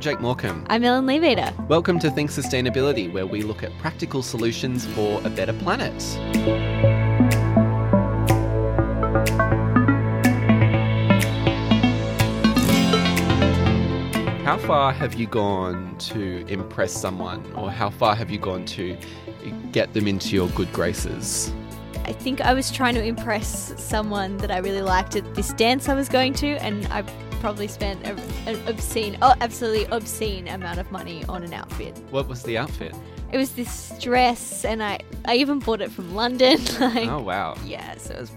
I'm Jake Morecambe. I'm Ellen Leabeater. Welcome to Think Sustainability, where we look at practical solutions for a better planet. How far have you gone to impress someone, or how far have you gone to get them into your good graces? I think I was trying to impress someone that I really liked at this dance I was going to, and I probably spent a, an obscene, oh, absolutely obscene amount of money on an outfit. What was the outfit? It was this dress, and I, I even bought it from London. like, Oh, wow. Yeah, so it was,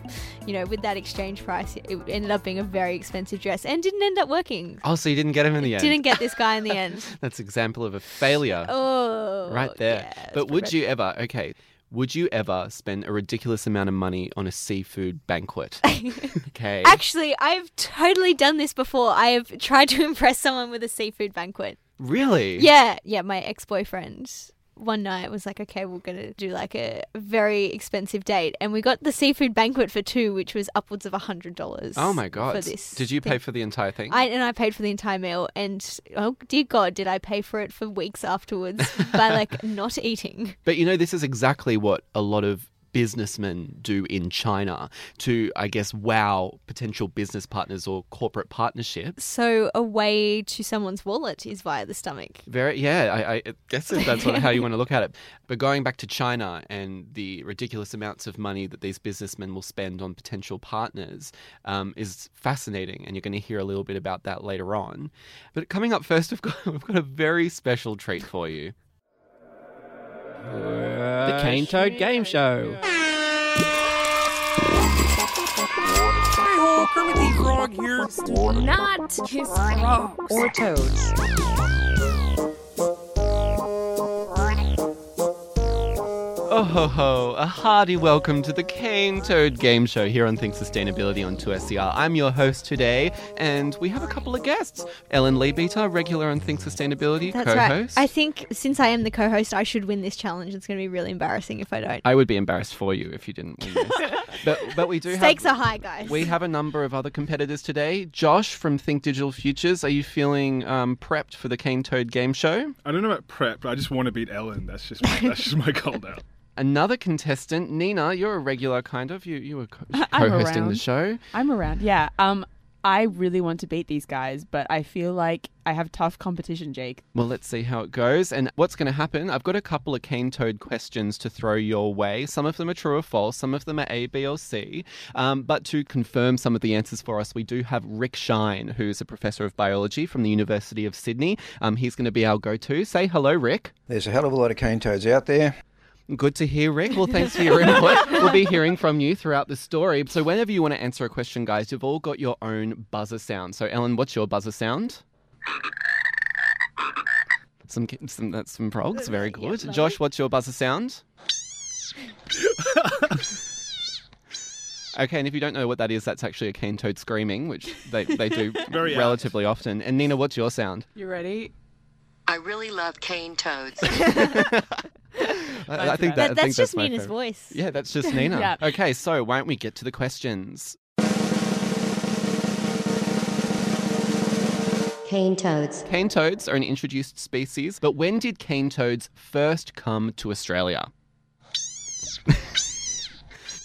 you know, with that exchange price, it ended up being a very expensive dress and didn't end up working. Oh, so you didn't get him in the end? Didn't get this guy in the end. That's example of a failure. Oh, right there. yeah, but would you ever, okay, would you ever spend a ridiculous amount of money on a seafood banquet? okay. Actually, I've totally done this before. I have tried to impress someone with a seafood banquet. really? Yeah, yeah, my ex boyfriend one night was like, okay, we're going to do like a very expensive date. And we got the seafood banquet for two, which was upwards of a $100. Oh my god. For this. Did you pay thing. for the entire thing? I, and I paid for the entire meal. And oh, dear God, did I pay for it for weeks afterwards by like not eating. but you know, this is exactly what a lot of businessmen do in China to, I guess, wow potential business partners or corporate partnerships. So a way to someone's wallet is via the stomach. Very, yeah, I, I guess if that's what, how you want to look at it. But going back to China and the ridiculous amounts of money that these businessmen will spend on potential partners um, is fascinating, and you're going to hear a little bit about that later on. But coming up first, we've got we've got a very special treat for you. The uh, Cane Toad Game Show. Hey-ho, Kermit the Frog here. Not kiss frogs. Or toads. Ho ho! A hearty welcome to the Cane Toad Game Show here on Think Sustainability on 2SER. I'm your host today, and we have a couple of guests. Ellen Leabeater, regular on Think Sustainability, That's co-host. right. I think since I am the co-host, I should win this challenge. It's going to be really embarrassing if I don't. I would be embarrassed for you if you didn't win this. but but we do Stakes have are high, guys. we have a number of other competitors today. Josh from Think Digital Futures, are you feeling um, prepped for the Cane Toad Game Show? I don't know about prep, but I just want to beat Ellen. That's just my, that's just my call now. Another contestant, Nina, you're a regular kind of. You you were co- I'm co-hosting the show. I'm around. Yeah. Um, I really want to beat these guys, but I feel like I have tough competition, Jake. Well, let's see how it goes. And what's going to happen? I've got a couple of cane toad questions to throw your way. Some of them are true or false, some of them are A, B, or C. Um, but to confirm some of the answers for us, we do have Rick Shine, who's a professor of biology from the University of Sydney. Um, he's going to be our go to. Say hello, Rick. There's a hell of a lot of cane toads out there. Good to hear, Rick. Well, thanks for your input. we'll be hearing from you throughout the story. So, whenever you want to answer a question, guys, you've all got your own buzzer sound. So, Ellen, what's your buzzer sound? Some, some that's some frogs. Very good. Josh, what's your buzzer sound? Okay, and if you don't know what that is, that's actually a cane toad screaming, which they, they do Very apt. relatively often. And Nina, what's your sound? You ready? I really love cane toads. I, I think that, That- I that's think just my Nina's favorite. voice. Yeah, that's just Nina. Yeah. Okay, so why don't we get to the questions? cane toads. Cane toads are an introduced species, but when did cane toads first come to Australia?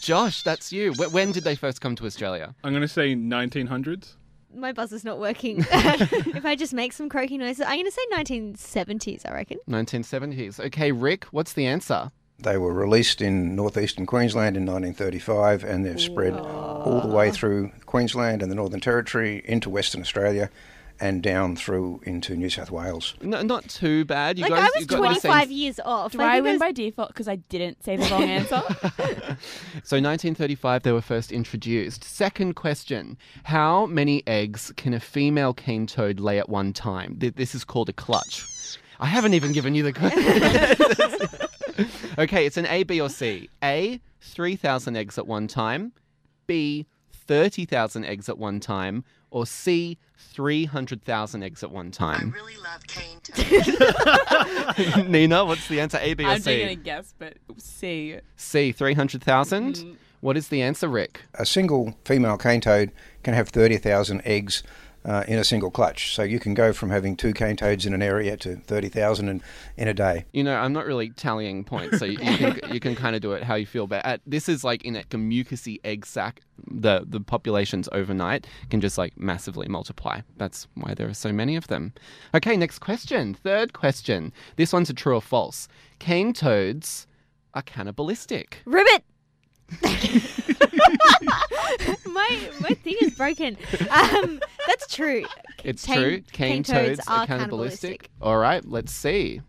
Josh, that's you. When did they first come to Australia? I'm going to say 1900s. My buzzer's not working. if I just make some croaky noises, I'm going to say 1970s, I reckon. 1970s. Okay, Rick, what's the answer? They were released in northeastern Queensland in 1935 and they've spread all the way through Queensland and the Northern Territory into Western Australia and down through into New South Wales. No, not too bad. You like, guys, I was you got the same- 25 years off. Do I I, win was- by default because I didn't say the wrong answer? So 1935 they were first introduced. Second question: How many eggs can a female cane toad lay at one time? This is called a clutch. I haven't even given you the question. okay, it's an A, B, or C. A, 3,000 eggs at one time. B, 30,000 eggs at one time. Or C, 300,000 eggs at one I time. really love cane toads. Nina, what's the answer? A, B, or I'm C? taking a guess, but C. C, 300,000. Mm. What is the answer, Rick? A single female cane toad can have 30,000 eggs uh, in a single clutch. So you can go from having two cane toads in an area to 30,000 in, in a day. You know, I'm not really tallying points, so you, you can you can kind of do it how you feel. But at, this is like in a mucousy egg sac. The the populations overnight can just like massively multiply. That's why there are so many of them. Okay, next question. Third question. This one's a true or false. Cane toads are cannibalistic. Ribbit. my my thing is broken. Um, that's true. It's Cane- true. cane Cane, toads toads, are are cannibalistic. cannibalistic. All right, let's see.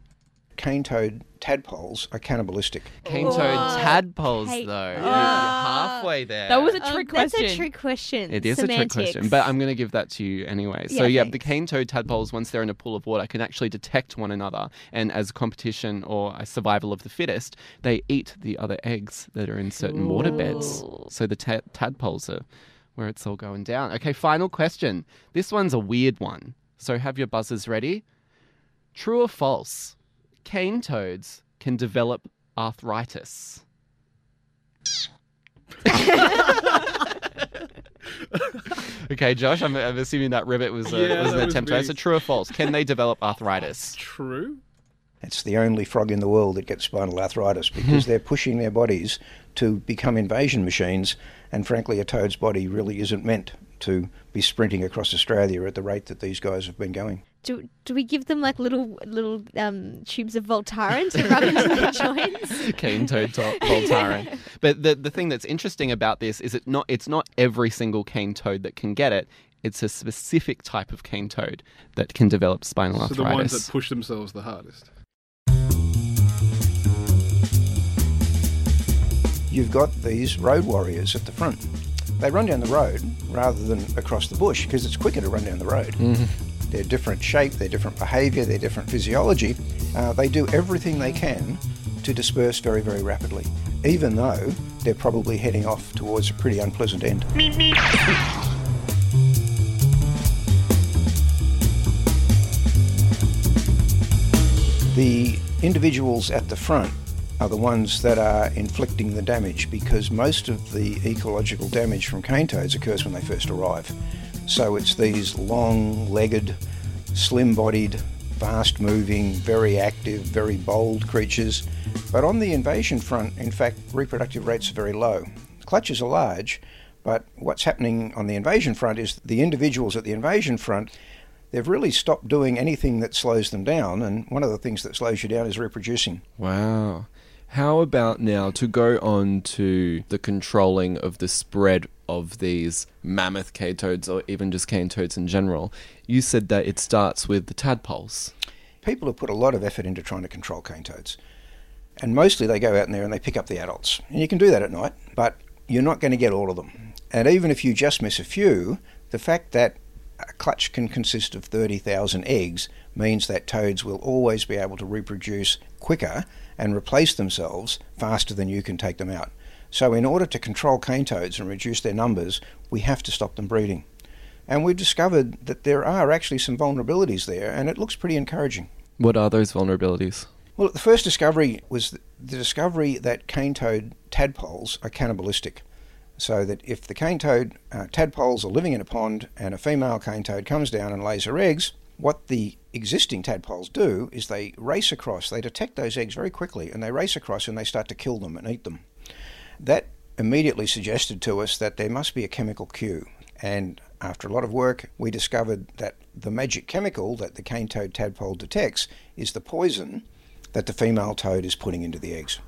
Cane toad tadpoles are cannibalistic. Cane Oh. toad tadpoles, Hey- though. You're Ah. halfway there. That was a trick that's question. a trick question. It is a trick question, but I'm going to give that to you anyway. So, Yeah, yeah, the thanks. cane toad tadpoles, once they're in a pool of water, can actually detect one another. And as competition or a survival of the fittest, they eat the other eggs that are in certain water beds. So the ta- tadpoles are where it's all going down. Okay, final question. This one's a weird one. So have your buzzers ready. True or false? Cane toads can develop arthritis. okay, Josh, I'm, I'm assuming that ribbit was, uh, Yeah, was an that was attempt. me. So true or false? Can they develop arthritis? True. It's the only frog in the world that gets spinal arthritis because they're pushing their bodies to become invasion machines. And frankly, a toad's body really isn't meant to be sprinting across Australia at the rate that these guys have been going. Do, do we give them like little little um, tubes of Voltaren to rub into their joints? cane toad to- Voltaren. But the the thing that's interesting about this is it not it's not every single cane toad that can get it. It's a specific type of cane toad that can develop spinal arthritis. So the ones that push themselves the hardest. You've got these road warriors at the front. They run down the road rather than across the bush because it's quicker to run down the road. They're different shape, they're different behaviour, they're different physiology. Uh, they do everything they can to disperse very, very rapidly, even though they're probably heading off towards a pretty unpleasant end. The individuals at the front are the ones that are inflicting the damage because most of the ecological damage from cane toads occurs when they first arrive. So it's these long legged, slim bodied, fast moving, very active, very bold creatures. But on the invasion front, in fact, reproductive rates are very low. Clutches are large, but what's happening on the invasion front is the individuals at the invasion front they've really stopped doing anything that slows them down, and one of the things that slows you down is reproducing. Wow. How about now to go on to the controlling of the spread of these mammoth cane toads or even just cane toads in general? You said that it starts with the tadpoles. People have put a lot of effort into trying to control cane toads, and mostly they go out in there and they pick up the adults. And you can do that at night, but you're not going to get all of them. And even if you just miss a few, the fact that a clutch can consist of 30,000 eggs means that toads will always be able to reproduce quicker and replace themselves faster than you can take them out. So, in order to control cane toads and reduce their numbers, we have to stop them breeding. And we've discovered that there are actually some vulnerabilities there, and it looks pretty encouraging. What are those vulnerabilities? Well, the first discovery was the discovery that cane toad tadpoles are cannibalistic. So that if the cane toad uh, tadpoles are living in a pond and a female cane toad comes down and lays her eggs, what the existing tadpoles do is they race across, they detect those eggs very quickly, and they race across and they start to kill them and eat them. That immediately suggested to us that there must be a chemical cue. And after a lot of work, we discovered that the magic chemical that the cane toad tadpole detects is the poison that the female toad is putting into the eggs.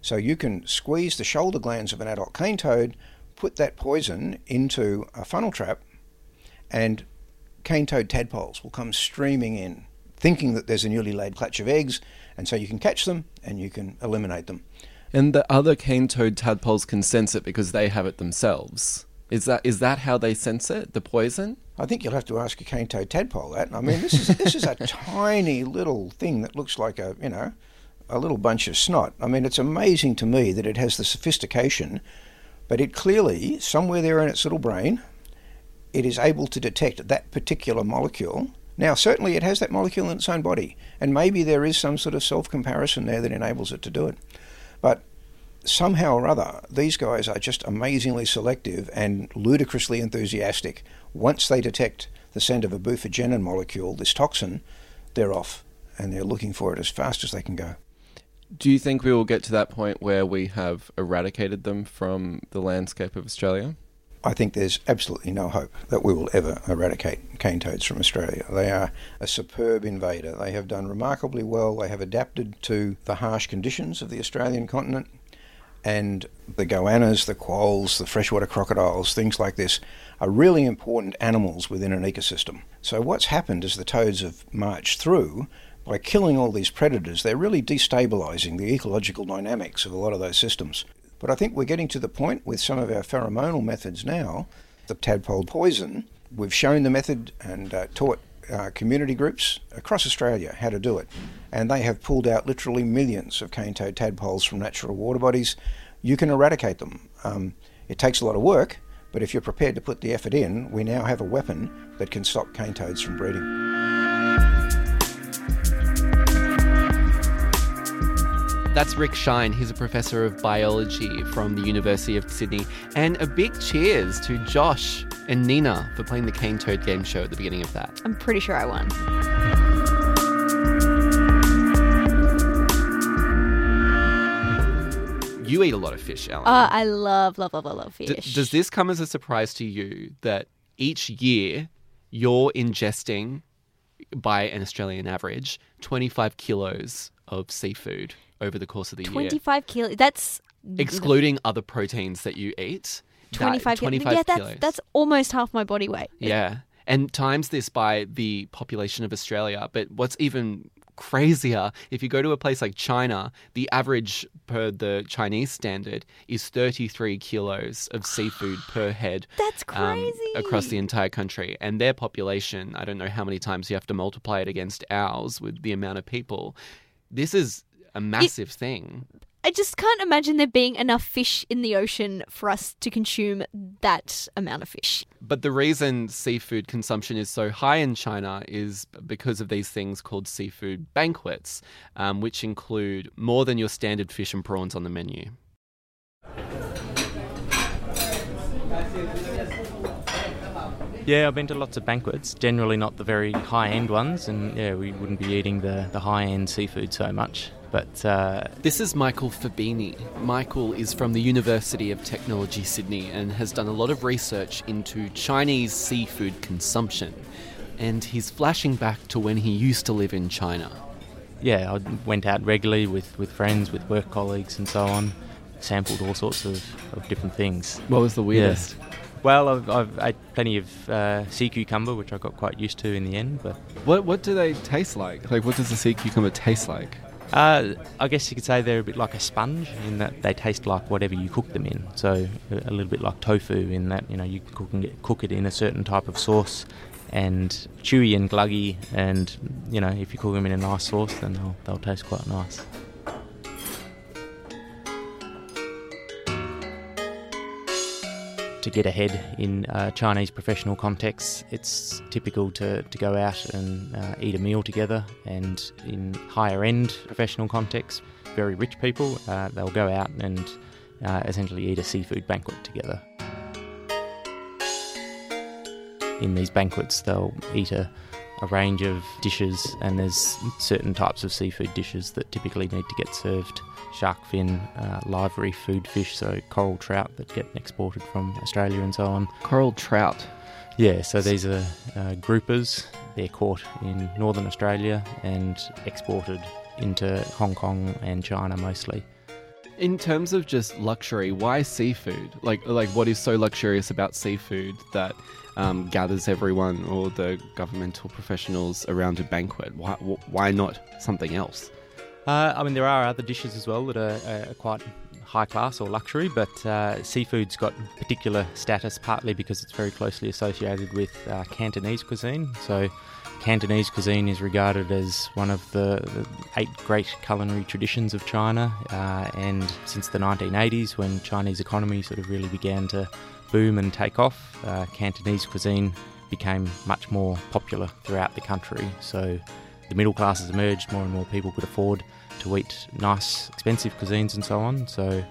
So you can squeeze the shoulder glands of an adult cane toad, put that poison into a funnel trap, and cane toad tadpoles will come streaming in, thinking that there's a newly laid clutch of eggs, and so you can catch them and you can eliminate them. And the other cane toad tadpoles can sense it because they have it themselves. Is that is that how they sense it? The poison? I think you'll have to ask a cane toad tadpole that. I mean, this is this is a tiny little thing that looks like a you know a little bunch of snot. I mean, it's amazing to me that it has the sophistication, but it clearly somewhere there in its little brain, it is able to detect that particular molecule. Now, certainly, it has that molecule in its own body, and maybe there is some sort of self comparison there that enables it to do it. But somehow or other, these guys are just amazingly selective and ludicrously enthusiastic once they detect the scent of a bufogenin molecule, this toxin, they're off and they're looking for it as fast as they can go. Do you think we will get to that point where we have eradicated them from the landscape of Australia? I think there's absolutely no hope that we will ever eradicate cane toads from Australia. They are a superb invader. They have done remarkably well. They have adapted to the harsh conditions of the Australian continent. And the goannas, the quolls, the freshwater crocodiles, things like this are really important animals within an ecosystem. So, what's happened is the toads have marched through, by killing all these predators, they're really destabilizing the ecological dynamics of a lot of those systems. But I think we're getting to the point with some of our pheromonal methods now, the tadpole poison. We've shown the method and uh, taught uh, community groups across Australia how to do it. And they have pulled out literally millions of cane toad tadpoles from natural water bodies. You can eradicate them. Um, it takes a lot of work, but if you're prepared to put the effort in, we now have a weapon that can stop cane toads from breeding. That's Rick Shine. He's a professor of biology from the University of Sydney. And a big cheers to Josh and Nina for playing the Cane Toad game show at the beginning of that. I'm pretty sure I won. You eat a lot of fish, Alan. Uh, I love, love, love, love, love D- fish. does this come as a surprise to you that each year you're ingesting, by an Australian average, 25 kilos of seafood over the course of the year? 25 kilos. That's Excluding other proteins that you eat. that- 25, 25 Yeah, that's, kilos. that's almost half my body weight. Yeah. And times this by the population of Australia. But what's even crazier, if you go to a place like China, the average per the Chinese standard is 33 kilos of seafood per head. That's um, crazy. across the entire country. And their population, I don't know how many times you have to multiply it against ours with the amount of people. This is a massive thing. I just can't imagine there being enough fish in the ocean for us to consume that amount of fish. But the reason seafood consumption is so high in China is because of these things called seafood banquets, um, which include more than your standard fish and prawns on the menu. Yeah, I've been to lots of banquets, generally not the very high end ones, and yeah, we wouldn't be eating the, the high end seafood so much. But uh, This is Michael Fabinyi. Michael is from the University of Technology Sydney and has done a lot of research into Chinese seafood consumption. And he's flashing back to when he used to live in China. yeah, I went out regularly with, with friends, with work colleagues, and so on, sampled all sorts of, of different things. What was the weirdest? Well, I've, I've ate plenty of uh, sea cucumber, which I got quite used to in the end, but What what do they taste like? Like what does the sea cucumber taste like? Uh, I guess you could say they're a bit like a sponge in that they taste like whatever you cook them in. So a little bit like tofu in that you know you cook and get, cook it in a certain type of sauce, and chewy and gluggy, and you know if you cook them in a nice sauce, then they'll they'll taste quite nice. To get ahead in uh, Chinese professional contexts, it's typical to, to go out and uh, eat a meal together. And in higher end professional contexts, very rich people, uh, they'll go out and uh, essentially eat a seafood banquet together. In these banquets, they'll eat a, a range of dishes, and there's certain types of seafood dishes that typically need to get served shark fin, uh, live reef food fish, so coral trout that get exported from Australia and so on. Coral trout. Yeah, so these are uh, groupers. They're caught in northern Australia and exported into Hong Kong and China mostly. In terms of just luxury, why seafood? Like, like what is so luxurious about seafood that um, gathers everyone or the governmental professionals around a banquet? Why, why not something else? Uh, I mean, there are other dishes as well that are, are quite high class or luxury, but uh, seafood's got particular status partly because it's very closely associated with uh, Cantonese cuisine. So, Cantonese cuisine is regarded as one of the, eight great culinary traditions of China, uh, and since the 1980s, when Chinese economy sort of really began to boom and take off, uh, Cantonese cuisine became much more popular throughout the country. So, the middle classes emerged, more and more people could afford to eat nice, expensive cuisines and so on. So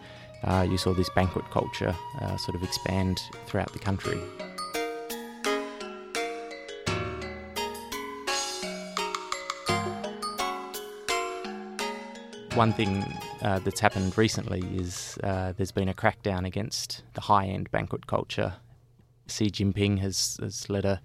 uh, you saw this banquet culture uh, sort of expand throughout the country. One thing uh, that's happened recently is uh, there's been a crackdown against the high end banquet culture. Xi Jinping has, has led a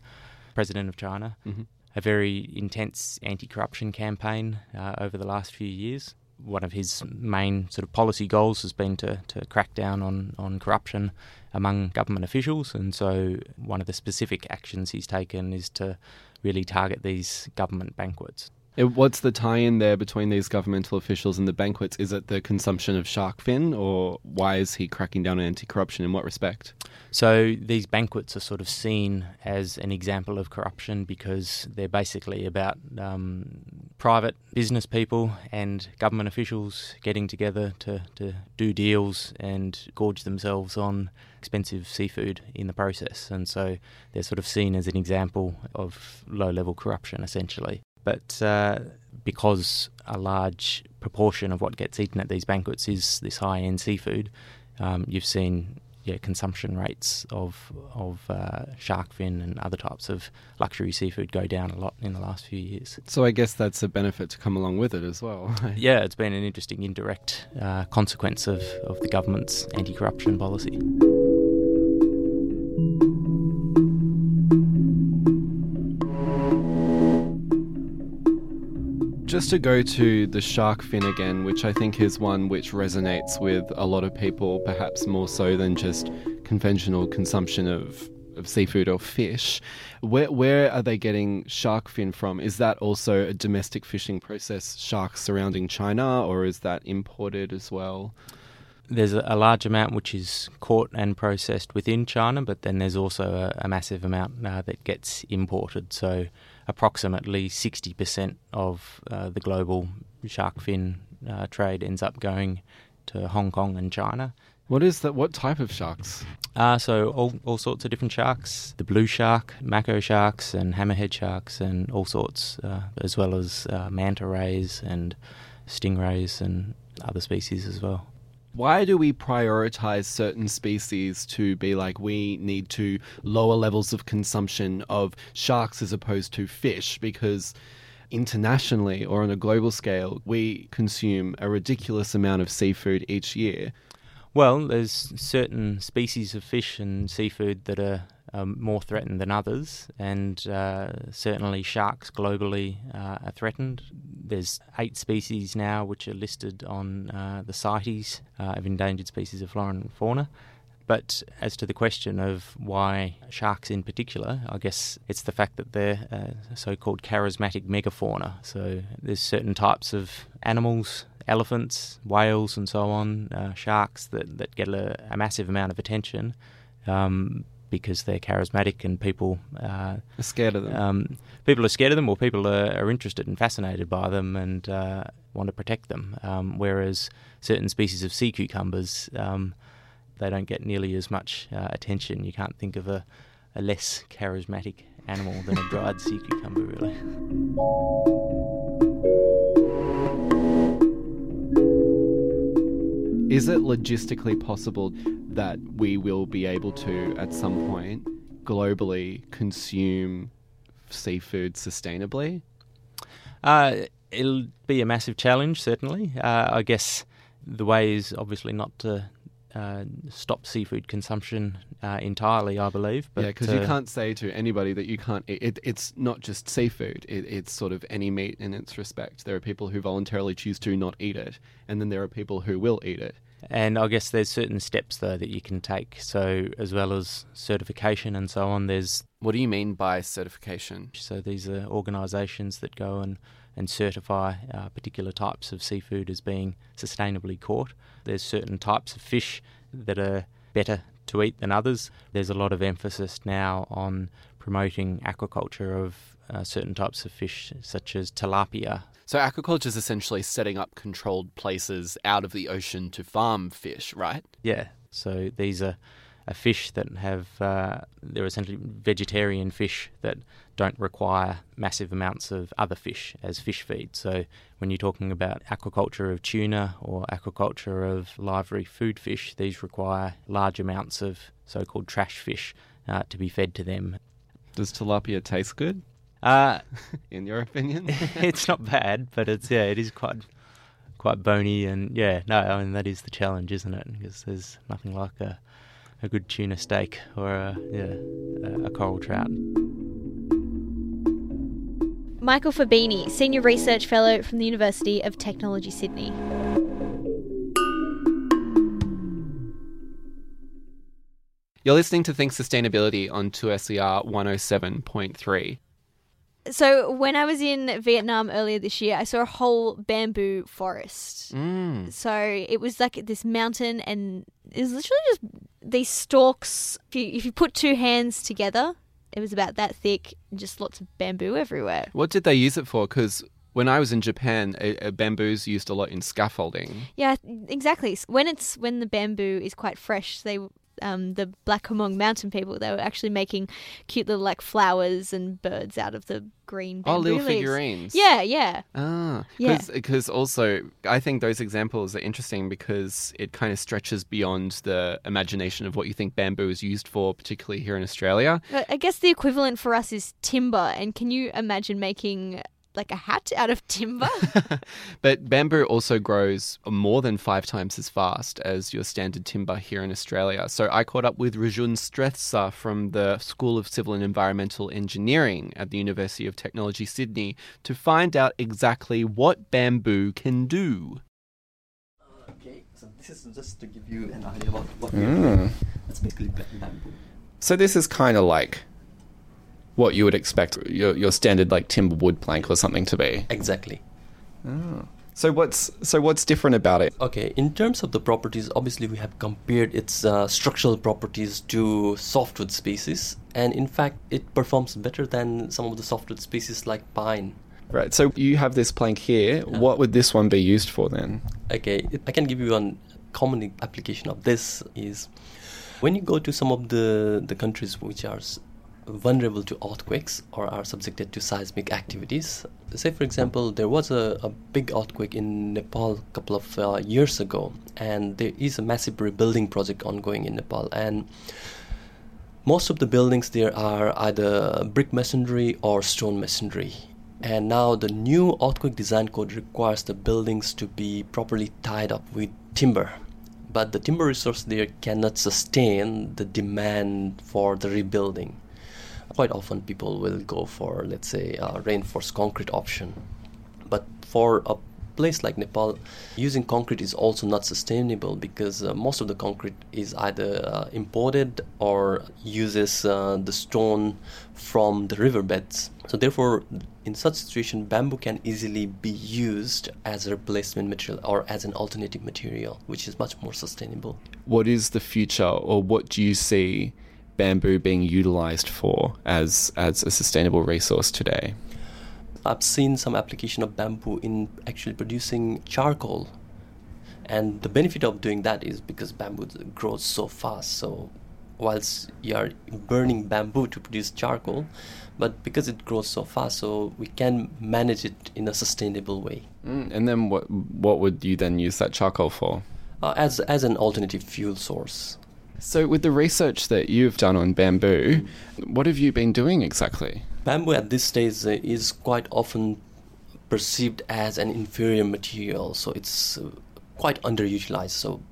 president of China Mhm. a very intense anti corruption campaign uh, over the last few years. One of his main sort of policy goals has been to, to crack down on, on corruption among government officials, and so one of the specific actions he's taken is to really target these government banquets. Uh, What's the tie-in there between these governmental officials and the banquets? Is it the consumption of shark fin, or why is he cracking down on anti-corruption? In what respect? So these banquets are sort of seen as an example of corruption because they're basically about um, private business people and government officials getting together to, to do deals and gorge themselves on expensive seafood in the process. And so they're sort of seen as an example of low level corruption essentially. But uh, because a large proportion of what gets eaten at these banquets is this high end seafood, um, you've seen yeah, consumption rates of of uh, shark fin and other types of luxury seafood go down a lot in the last few years. So I guess that's a benefit to come along with it as well. Yeah, it's been an interesting indirect uh, consequence of, of the government's anti corruption policy. Just to go to the shark fin again, which I think is one which resonates with a lot of people, perhaps more so than just conventional consumption of, of seafood or fish. Where, where are they getting shark fin from? Is that also a domestic fishing process, sharks surrounding China, or is that imported as well? There's a, large amount which is caught and processed within China, but then there's also a, a massive amount uh, that gets imported. So, approximately 60% of uh, the global shark fin uh, trade ends up going to Hong Kong and China. What is that? What type of sharks? Uh, so all, all sorts of different sharks, the blue shark, mako sharks, and hammerhead sharks, and all sorts, uh, as well as uh, manta rays and stingrays and other species as well. Why do we prioritize certain species to be like we need to lower levels of consumption of sharks as opposed to fish? Because internationally or on a global scale, we consume a ridiculous amount of seafood each year. Well, there's certain species of fish and seafood that are um, more threatened than others, and uh, certainly sharks globally uh, are threatened. There's eight species now which are listed on uh, the CITES uh, of endangered species of flora and fauna. But as to the question of why sharks in particular, I guess it's the fact that they're uh, so-called charismatic megafauna. So there's certain types of animals, elephants, whales, and so on, uh, sharks that, that get a, a massive amount of attention um, because they're charismatic and people uh, Are scared of them. um, people are scared of them or people are, are interested and fascinated by them and uh, want to protect them. Um, whereas certain species of sea cucumbers, um, they don't get nearly as much uh, attention. You can't think of a, a less charismatic animal than a dried sea cucumber, really. Is it logistically possible that we will be able to, at some point, globally consume seafood sustainably? Uh, it'll be a massive challenge, certainly. Uh, I guess the way is obviously not to uh, stop seafood consumption uh, entirely, I believe. But yeah, because uh, you can't say to anybody that you can't. It, it, it's not just seafood. It, it's sort of any meat in its respect. There are people who voluntarily choose to not eat it, and then there are people who will eat it. And I guess there's certain steps though that you can take. So as well as certification and so on, there's What do you mean by certification? so these are organisations that go and and certify uh, particular types of seafood as being sustainably caught. There's certain types of fish that are better to eat than others. There's a lot of emphasis now on promoting aquaculture of uh, certain types of fish, such as tilapia, So aquaculture is essentially setting up controlled places out of the ocean to farm fish, right? Yeah. So these are, are fish that have uh, they're essentially vegetarian fish that don't require massive amounts of other fish as fish feed. So when you're talking about aquaculture of tuna or aquaculture of live reef food fish, these require large amounts of so-called trash fish uh, to be fed to them. Does tilapia taste good, Uh, in your opinion? it's not bad, but it's yeah, it is quite quite bony, and yeah, no, I mean that is the challenge, isn't it? Because there's nothing like a a good tuna steak or a yeah a, a coral trout. Michael Fabinyi, Senior Research Fellow from the University of Technology, Sydney. You're listening to Think Sustainability on 2SER 107.3. So, when I was in Vietnam earlier this year, I saw a whole bamboo forest. Mm. So, it was like this mountain, and it was literally just these stalks. If you, if you put two hands together, it was about that thick, and just lots of bamboo everywhere. What did they use it for? Because when I was in Japan, a, a bamboo's used a lot in scaffolding. Yeah, exactly. When it's when the bamboo is quite fresh, they um, the Black Hmong mountain people they were actually making cute little like flowers and birds out of the green bamboo Oh, little leaves. figurines. Yeah, yeah. Ah, Yeah. because also I think those examples are interesting because it kind of stretches beyond the imagination of what you think bamboo is used for, particularly here in Australia. I guess the equivalent for us is timber. And can you imagine making like a hat out of timber? But bamboo also grows more than five times as fast as your standard timber here in Australia. So I caught up with Rijun Shrestha from the School of Civil and Environmental Engineering at the University of Technology, Sydney, to find out exactly what bamboo can do. Okay, so this is just to give you an idea about what we are Mm. doing. That's basically ba- bamboo. So this is kind of like what you would expect your your standard like timber wood plank or something to be. Exactly. So what's so what's different about it? Okay, in terms of the properties, obviously we have compared its uh, structural properties to softwood species, and in fact, it performs better than some of the softwood species like pine. Right. So you have this plank here. What would this one be used for then? Okay, I can give you one common application of this is when you go to some of the the countries which are vulnerable to earthquakes or are subjected to seismic activities. Say, for example, there was a, a big earthquake in Nepal a couple of uh, years ago, and there is a massive rebuilding project ongoing in Nepal, and most of the buildings there are either brick masonry or stone masonry. And now the new earthquake design code requires the buildings to be properly tied up with timber. But the timber resource there cannot sustain the demand for the rebuilding. Quite often people will go for, let's say, a reinforced concrete option. But for a place like Nepal, using concrete is also not sustainable because uh, most of the concrete is either uh, imported or uses uh, the stone from the riverbeds. So therefore, in such situation, bamboo can easily be used as a replacement material or as an alternative material, which is much more sustainable. What is the future, or what do you see bamboo being utilized for as as a sustainable resource today? I've seen some application of bamboo in actually producing charcoal. And the benefit of doing that is because bamboo grows so fast. So, whilst you are burning bamboo to produce charcoal, but because it grows so fast, so we can manage it in a sustainable way Mm, and then what what would you then use that charcoal for? uh, as as an alternative fuel source. So with the research that you've done on bamboo, what have you been doing exactly? Bamboo at this stage uh, is quite often perceived as an inferior material, so it's uh, quite underutilized. So,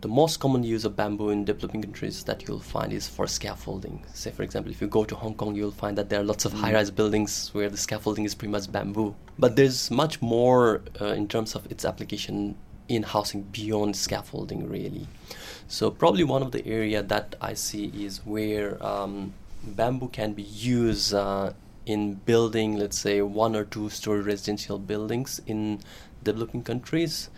the most common use of bamboo in developing countries that you'll find is for scaffolding. Say, for example, if you go to Hong Kong, you'll find that there are lots of high rise buildings where the scaffolding is pretty much bamboo. But there's much more uh, in terms of its application in housing beyond scaffolding, really. So, probably one of the area that I see is where um, bamboo can be used uh, in building, let's say, one or two story residential buildings in developing countries.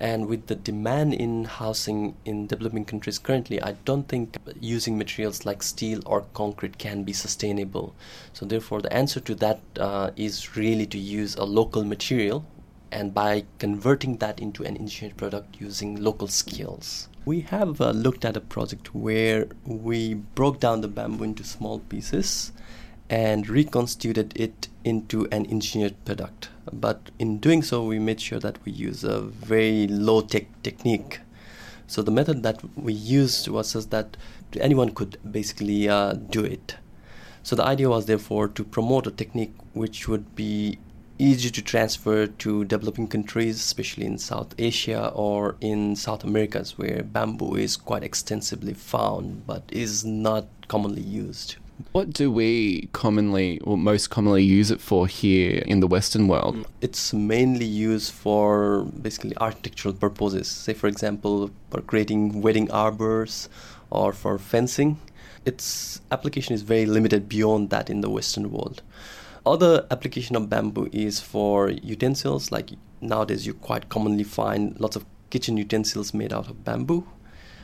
And with the demand in housing in developing countries currently, I don't think using materials like steel or concrete can be sustainable. So, therefore, the answer to that uh, is really to use a local material and by converting that into an engineered product using local skills. We have uh, looked at a project where we broke down the bamboo into small pieces and reconstituted it into an engineered product. But in doing so, we made sure that we use a very low tech technique. So the method that we used was such that anyone could basically uh, do it. So the idea was therefore to promote a technique which would be easy to transfer to developing countries, especially in South Asia or in South Americas, where bamboo is quite extensively found but is not commonly used. What do we commonly, or most commonly, use it for here in the Western world? It's mainly used for basically architectural purposes. Say, for example, for creating wedding arbors or for fencing. Its application is very limited beyond that in the Western world. Other application of bamboo is for utensils, like nowadays you quite commonly find lots of kitchen utensils made out of bamboo.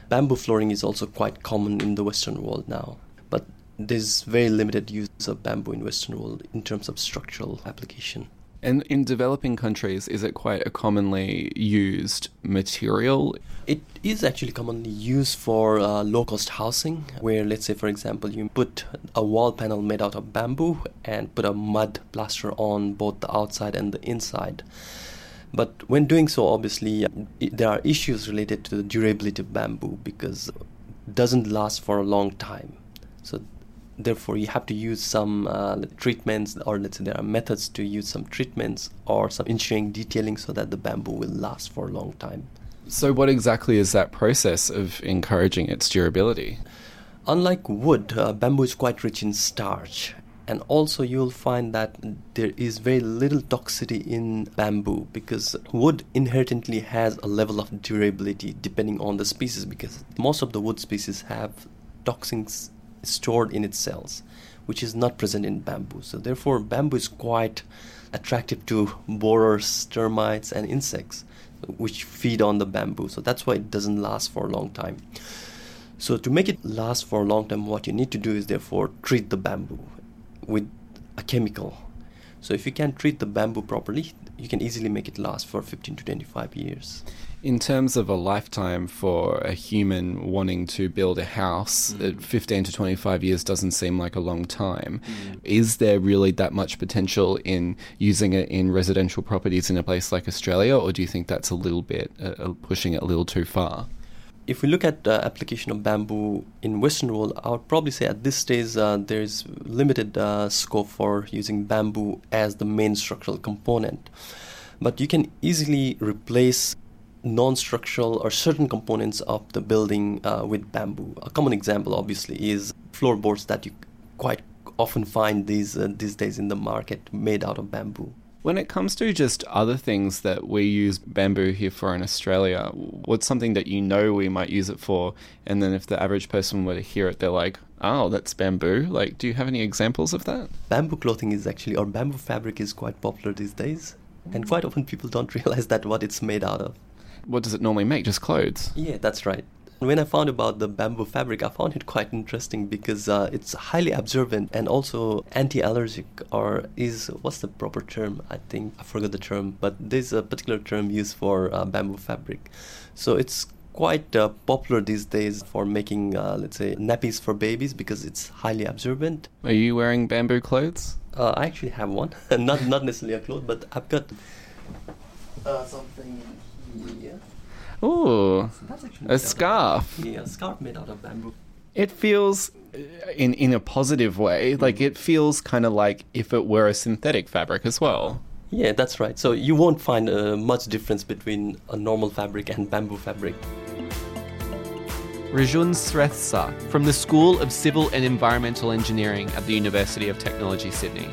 Bamboo flooring is also quite common in the Western world now, but there's very limited use of bamboo in Western world in terms of structural application. And in developing countries, is it quite a commonly used material? It is actually commonly used for uh, low cost housing, where, let's say, for example, you put a wall panel made out of bamboo and put a mud plaster on both the outside and the inside. But when doing so, obviously, there are issues related to the durability of bamboo because it doesn't last for a long time. Therefore you have to use some uh, treatments or let's say there are methods to use some treatments or some ensuring detailing so that the bamboo will last for a long time. So what exactly is that process of encouraging its durability? Unlike wood uh, bamboo is quite rich in starch and also you'll find that there is very little toxicity in bamboo because wood inherently has a level of durability depending on the species because most of the wood species have toxins stored in its cells, which is not present in bamboo. So, therefore, bamboo is quite attractive to borers, termites, and insects which feed on the bamboo. So, that's why it doesn't last for a long time. So, to make it last for a long time, what you need to do is therefore treat the bamboo with a chemical. So, if you can treat the bamboo properly, you can easily make it last for 15 to 25 years. In terms of a lifetime for a human wanting to build a house, mm. 15 to 25 years doesn't seem like a long time. Mm. Is there really that much potential in using it in residential properties in a place like Australia, or do you think that's a little bit uh, uh pushing it a little too far? If we look at the application of bamboo in Western world, I would probably say at this stage uh, there is limited uh, scope for using bamboo as the main structural component. But you can easily replace non-structural or certain components of the building uh, with bamboo. A common example, obviously, is floorboards that you quite often find these uh, these days in the market made out of bamboo. When it comes to just other things that we use bamboo here for in Australia, what's something that you know we might use it for? And then if the average person were to hear it, they're like, oh, that's bamboo. Like, do you have any examples of that? Bamboo clothing is actually, or bamboo fabric is quite popular these days. And quite often people don't realize that what it's made out of what does it normally make? Just clothes? Yeah, that's right. When I found about the bamboo fabric, I found it quite interesting because uh, it's highly absorbent and also anti-allergic, or is what's the proper term? I think I forgot the term, but there's a particular term used for uh, bamboo fabric. So it's quite uh, popular these days for making, uh, let's say, nappies for babies because it's highly absorbent. Are you wearing bamboo clothes? Uh, I actually have one, not not necessarily a cloth, but I've got uh, something yeah. Ooh, a scarf. yeah, a scarf made out of bamboo. It feels, uh, in in a positive way, like it feels kind of like if it were a synthetic fabric as well. Yeah, that's right. So you won't find uh, much difference between a normal fabric and bamboo fabric. Rijun Shrestha from the School of Civil and Environmental Engineering at the University of Technology, Sydney.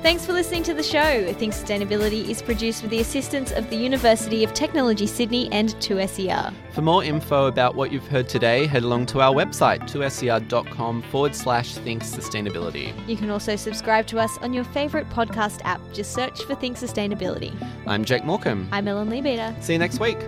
Thanks for listening to the show. Think Sustainability is produced with the assistance of the University of Technology Sydney and 2SER. For more info about what you've heard today, head along to our website, 2ser.com forward slash Think Sustainability. You can also subscribe to us on your favourite podcast app. Just search for Think Sustainability. I'm Jake Morecambe. I'm Ellen Leabeater. See you next week.